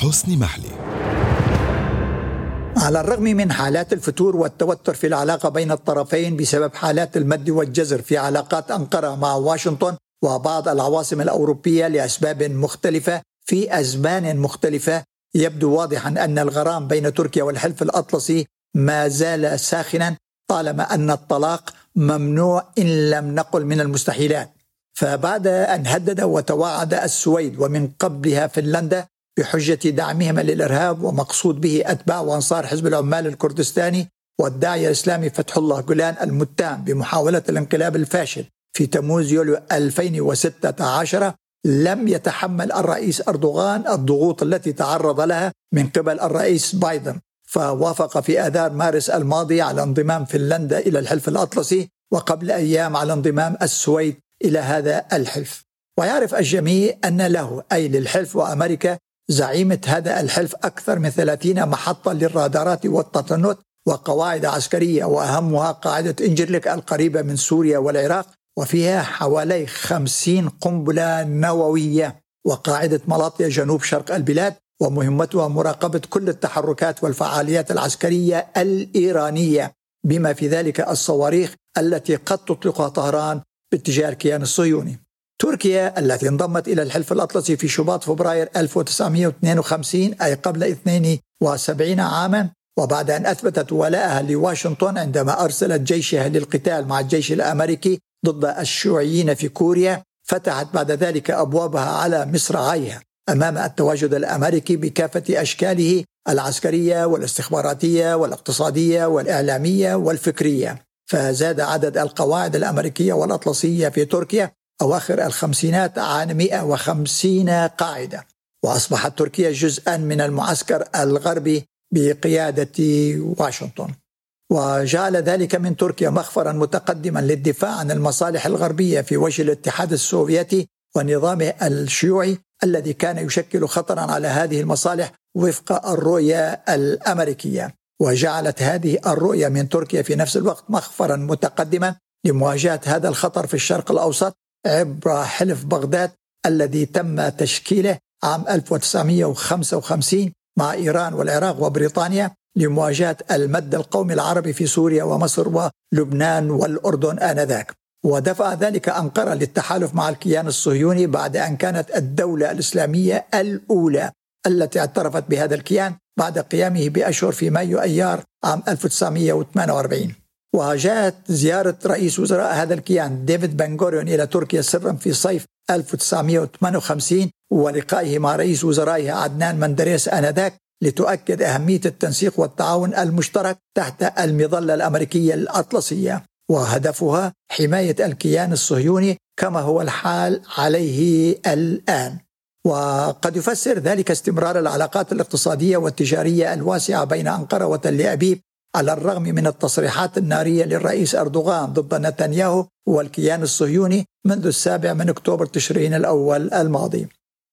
حسني محلي. على الرغم من حالات الفتور والتوتر في العلاقة بين الطرفين بسبب حالات المد والجزر في علاقات أنقرة مع واشنطن وبعض العواصم الأوروبية لأسباب مختلفة في أزمان مختلفة يبدو واضحا أن الغرام بين تركيا والحلف الأطلسي ما زال ساخنا طالما أن الطلاق ممنوع إن لم نقل من المستحيلات. فبعد أن هدد وتوعد السويد ومن قبلها فنلندا بحجة دعمهما للإرهاب ومقصود به أتباع وأنصار حزب العمال الكردستاني والداعيه الإسلامي فتح الله جولان المتهم بمحاولة الانقلاب الفاشل في تموز يوليو 2016 لم يتحمل الرئيس أردوغان الضغوط التي تعرض لها من قبل الرئيس بايدن فوافق في آذار مارس الماضي على انضمام فنلندا إلى الحلف الأطلسي وقبل أيام على انضمام السويد إلى هذا الحلف. ويعرف الجميع أن له أي للحلف وأمريكا زعيمة هذا الحلف أكثر من 30 محطة للرادارات والتطنت وقواعد عسكرية وأهمها قاعدة انجرليك القريبة من سوريا والعراق وفيها حوالي 50 قنبلة نووية وقاعدة ملاطيا جنوب شرق البلاد ومهمتها مراقبة كل التحركات والفعاليات العسكرية الإيرانية بما في ذلك الصواريخ التي قد تطلقها طهران باتجاه الكيان الصهيوني. تركيا التي انضمت إلى الحلف الأطلسي في شباط فبراير 1952 أي قبل 72 عاما وبعد أن أثبتت ولاءها لواشنطن عندما أرسلت جيشها للقتال مع الجيش الأمريكي ضد الشيوعيين في كوريا فتحت بعد ذلك أبوابها على مصراعيها أمام التواجد الأمريكي بكافة أشكاله العسكرية والاستخباراتية والاقتصادية والإعلامية والفكرية فزاد عدد القواعد الأمريكية والأطلسية في تركيا أواخر الخمسينات عن 150 قاعدة وأصبحت تركيا جزءا من المعسكر الغربي بقيادة واشنطن. وجعل ذلك من تركيا مخفرا متقدما للدفاع عن المصالح الغربية في وجه الاتحاد السوفيتي ونظامه الشيوعي الذي كان يشكل خطرا على هذه المصالح وفق الرؤية الأمريكية. وجعلت هذه الرؤية من تركيا في نفس الوقت مخفرا متقدما لمواجهة هذا الخطر في الشرق الأوسط عبر حلف بغداد الذي تم تشكيله عام 1955 مع إيران والعراق وبريطانيا لمواجهة المد القومي العربي في سوريا ومصر ولبنان والأردن آنذاك. ودفع ذلك أنقرة للتحالف مع الكيان الصهيوني بعد أن كانت الدولة الإسلامية الأولى التي اعترفت بهذا الكيان بعد قيامه بأشهر في مايو أيار عام 1948 وجاءت زيارة رئيس وزراء هذا الكيان ديفيد بنغوريون إلى تركيا سرا في صيف 1958 ولقائه مع رئيس وزرائها عدنان مندريس آنذاك لتؤكد أهمية التنسيق والتعاون المشترك تحت المظلة الأمريكية الأطلسية وهدفها حماية الكيان الصهيوني كما هو الحال عليه الآن. وقد يفسر ذلك استمرار العلاقات الاقتصادية والتجارية الواسعة بين أنقرة وتل أبيب على الرغم من التصريحات النارية للرئيس أردوغان ضد نتنياهو والكيان الصهيوني منذ السابع من أكتوبر تشرين الأول الماضي.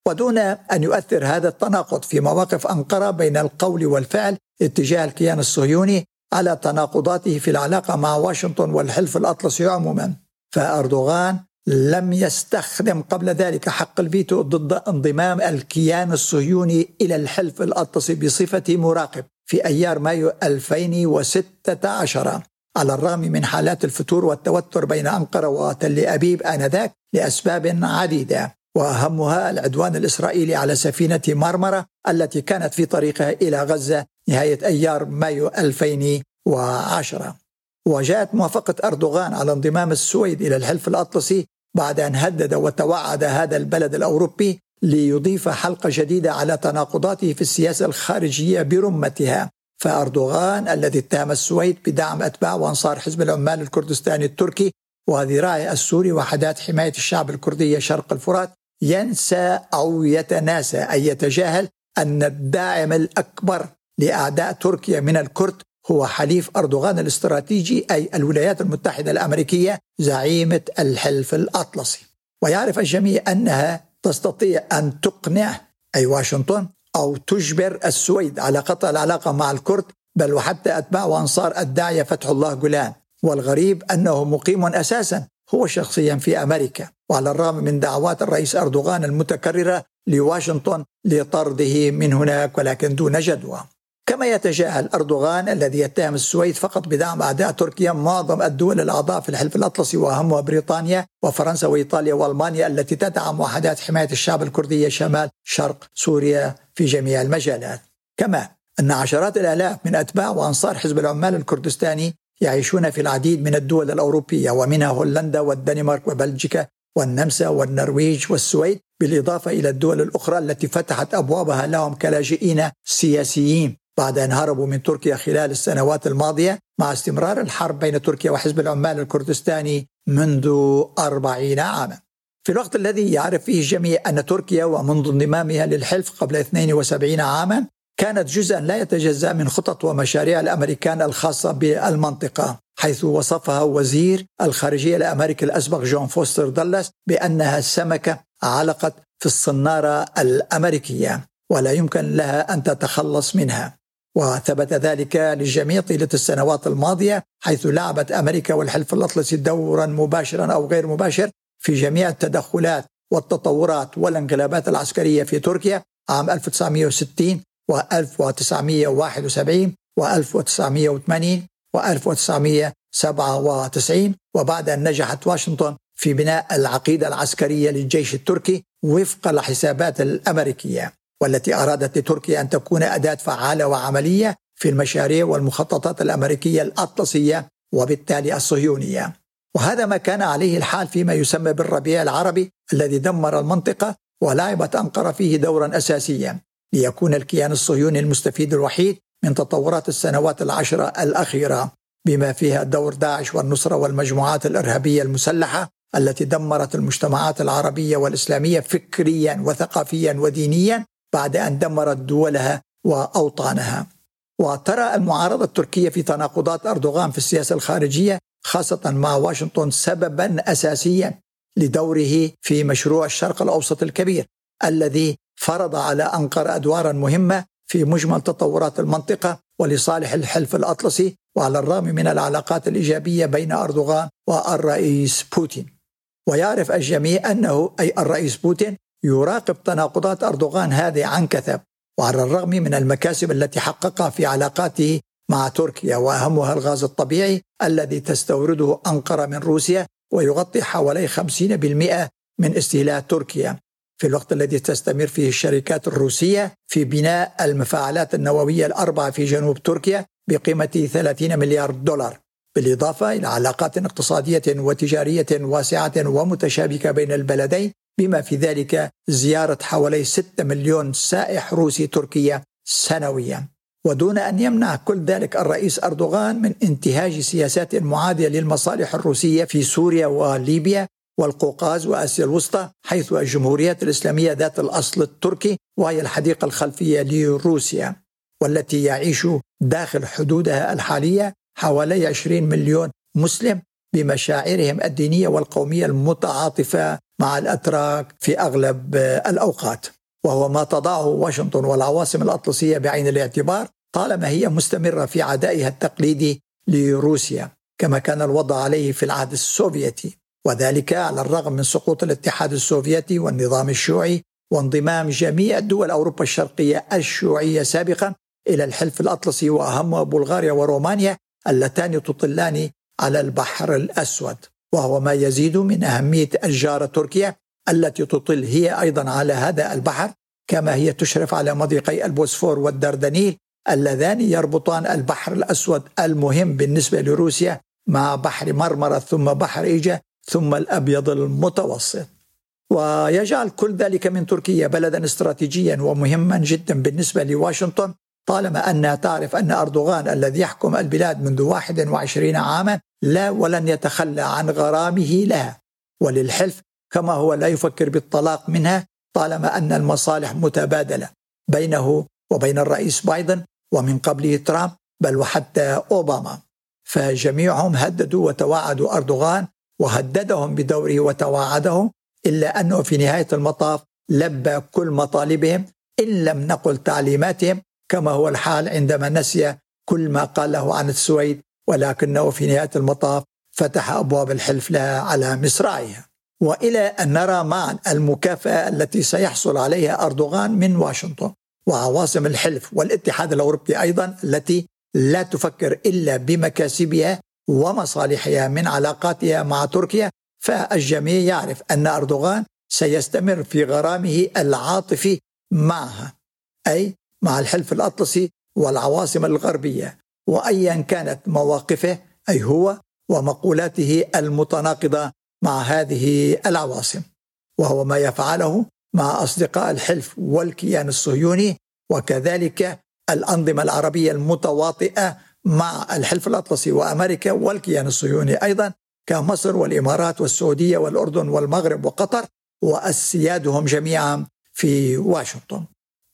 ودون أن يؤثر هذا التناقض في مواقف أنقرة بين القول والفعل اتجاه الكيان الصهيوني على تناقضاته في العلاقة مع واشنطن والحلف الأطلسي عموما فأردوغان لم يستخدم قبل ذلك حق الفيتو ضد انضمام الكيان الصهيوني إلى الحلف الأطلسي بصفة مراقب في أيار مايو 2016 على الرغم من حالات الفتور والتوتر بين انقره وتل ابيب آنذاك لأسباب عديدة. وأهمها العدوان الإسرائيلي على سفينة مرمرة التي كانت في طريقها إلى غزة نهاية أيار مايو 2010 وجاءت موافقة أردوغان على انضمام السويد إلى الحلف الأطلسي بعد أن هدد وتوعد هذا البلد الأوروبي ليضيف حلقة جديدة على تناقضاته في السياسة الخارجية برمتها. فأردوغان الذي اتهم السويد بدعم أتباع وأنصار حزب العمال الكردستاني التركي وذراعه السوري وحدات حماية الشعب الكردي شرق الفرات ينسى أو يتناسى اي يتجاهل أن الداعم الأكبر لأعداء تركيا من الكرد هو حليف أردوغان الاستراتيجي أي الولايات المتحدة الأمريكية زعيمة الحلف الأطلسي. ويعرف الجميع أنها تستطيع أن تقنع أي واشنطن أو تجبر السويد على قطع العلاقة مع الكرد بل وحتى أتباع وأنصار الداعية فتح الله جولان. والغريب أنه مقيم أساسا هو شخصيا في أمريكا. وعلى الرغم من دعوات الرئيس أردوغان المتكررة لواشنطن لطرده من هناك ولكن دون جدوى. كما يتجاهل أردوغان الذي يتهم السويد فقط بدعم أعداء تركيا معظم الدول الأعضاء في الحلف الأطلسي وأهمها بريطانيا وفرنسا وإيطاليا وألمانيا التي تدعم وحدات حماية الشعب الكردي شمال شرق سوريا في جميع المجالات. كما أن عشرات الآلاف من أتباع وأنصار حزب العمال الكردستاني يعيشون في العديد من الدول الأوروبية ومنها هولندا والدنمارك وبلجيكا والنمسا والنرويج والسويد بالإضافة إلى الدول الأخرى التي فتحت أبوابها لهم كلاجئين سياسيين. بعد أن هربوا من تركيا خلال السنوات الماضية مع استمرار الحرب بين تركيا وحزب العمال الكردستاني منذ أربعين عاما. في الوقت الذي يعرف فيه الجميع أن تركيا ومنذ انضمامها للحلف قبل 72 عاما كانت جزءا لا يتجزأ من خطط ومشاريع الأمريكان الخاصة بالمنطقة حيث وصفها وزير الخارجية الأمريكي الأسبق جون فوستر دالاس بأنها سمكة علقت في الصنارة الأمريكية ولا يمكن لها أن تتخلص منها. وثبت ذلك للجميع طيلة السنوات الماضية حيث لعبت أمريكا والحلف الأطلسي دورا مباشرا أو غير مباشر في جميع التدخلات والتطورات والانقلابات العسكرية في تركيا عام 1960 و1971 و1980 و1997 وبعد أن نجحت واشنطن في بناء العقيدة العسكرية للجيش التركي وفق الحسابات الأمريكية. والتي أرادت لتركيا أن تكون أداة فعالة وعملية في المشاريع والمخططات الأمريكية الأطلسية وبالتالي الصهيونية. وهذا ما كان عليه الحال فيما يسمى بالربيع العربي الذي دمر المنطقة ولعبت أنقرة فيه دورا أساسيا ليكون الكيان الصهيوني المستفيد الوحيد من تطورات السنوات العشرة الأخيرة بما فيها دور داعش والنصرة والمجموعات الإرهابية المسلحة التي دمرت المجتمعات العربية والإسلامية فكريا وثقافيا ودينيا بعد أن دمرت دولها وأوطانها. وترى المعارضة التركية في تناقضات أردوغان في السياسة الخارجية خاصة مع واشنطن سببا أساسيا لدوره في مشروع الشرق الأوسط الكبير الذي فرض على أنقرة أدوارا مهمة في مجمل تطورات المنطقة ولصالح الحلف الأطلسي وعلى الرغم من العلاقات الإيجابية بين أردوغان والرئيس بوتين. ويعرف الجميع أنه أي الرئيس بوتين يراقب تناقضات أردوغان هذه عن كثب وعلى الرغم من المكاسب التي حققها في علاقاته مع تركيا وأهمها الغاز الطبيعي الذي تستورده أنقرة من روسيا ويغطي حوالي 50% من استهلاك تركيا. في الوقت الذي تستمر فيه الشركات الروسية في بناء المفاعلات النووية الأربعة في جنوب تركيا بقيمة 30 مليار دولار بالإضافة إلى علاقات اقتصادية وتجارية واسعة ومتشابكة بين البلدين بما في ذلك زيارة حوالي 6 مليون سائح روسي تركيا سنويا. ودون أن يمنع كل ذلك الرئيس أردوغان من انتهاج سياسات معادية للمصالح الروسية في سوريا وليبيا والقوقاز وآسيا الوسطى حيث الجمهوريات الإسلامية ذات الأصل التركي وهي الحديقة الخلفية لروسيا والتي يعيش داخل حدودها الحالية حوالي 20 مليون مسلم بمشاعرهم الدينية والقومية المتعاطفة مع الأتراك في أغلب الأوقات وهو ما تضعه واشنطن والعواصم الأطلسية بعين الاعتبار طالما هي مستمرة في عدائها التقليدي لروسيا كما كان الوضع عليه في العهد السوفيتي وذلك على الرغم من سقوط الاتحاد السوفيتي والنظام الشيوعي وانضمام جميع دول أوروبا الشرقية الشيوعية سابقا إلى الحلف الأطلسي واهمها بلغاريا ورومانيا اللتان تطلان على البحر الأسود. وهو ما يزيد من أهمية الجارة تركيا التي تطل هي أيضا على هذا البحر كما هي تشرف على مضيقي البوسفور والدردنيل اللذان يربطان البحر الأسود المهم بالنسبة لروسيا مع بحر مرمرة ثم بحر إيجا ثم الأبيض المتوسط. ويجعل كل ذلك من تركيا بلدا استراتيجيا ومهما جدا بالنسبة لواشنطن طالما أنها تعرف أن أردوغان الذي يحكم البلاد منذ 21 عاما لا ولن يتخلى عن غرامه لها. وللحلف كما هو لا يفكر بالطلاق منها طالما أن المصالح متبادلة بينه وبين الرئيس بايدن ومن قبله ترامب بل وحتى أوباما. فجميعهم هددوا وتوعدوا أردوغان وهددهم بدوره وتواعدهم إلا أنه في نهاية المطاف لبى كل مطالبهم إن لم نقل تعليماتهم كما هو الحال عندما نسي كل ما قاله عن السويد ولكنه في نهاية المطاف فتح أبواب الحلف لها على مصراعيها. وإلى أن نرى معا المكافأة التي سيحصل عليها أردوغان من واشنطن وعواصم الحلف والاتحاد الأوروبي أيضا التي لا تفكر إلا بمكاسبها ومصالحها من علاقاتها مع تركيا فالجميع يعرف أن أردوغان سيستمر في غرامه العاطفي معها أي مع الحلف الأطلسي والعواصم الغربية. وايا كانت مواقفه أي هو ومقولاته المتناقضة مع هذه العواصم وهو ما يفعله مع أصدقاء الحلف والكيان الصهيوني وكذلك الأنظمة العربية المتواطئة مع الحلف الأطلسي وأمريكا والكيان الصهيوني أيضا كمصر والإمارات والسعودية والأردن والمغرب وقطر وأسيادهم جميعا في واشنطن.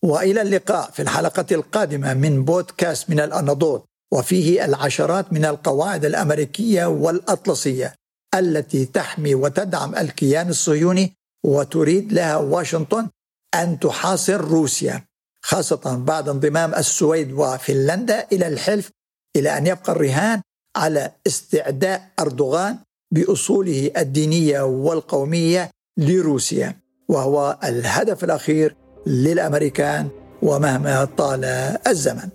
وإلى اللقاء في الحلقة القادمة من بودكاست من الاناضول وفيه العشرات من القواعد الأمريكية والأطلسية التي تحمي وتدعم الكيان الصهيوني وتريد لها واشنطن أن تحاصر روسيا خاصة بعد انضمام السويد وفنلندا إلى الحلف إلى أن يبقى الرهان على استعداء أردوغان بأصوله الدينية والقومية لروسيا. وهو الهدف الأخير للأمريكان ومهما طال الزمن.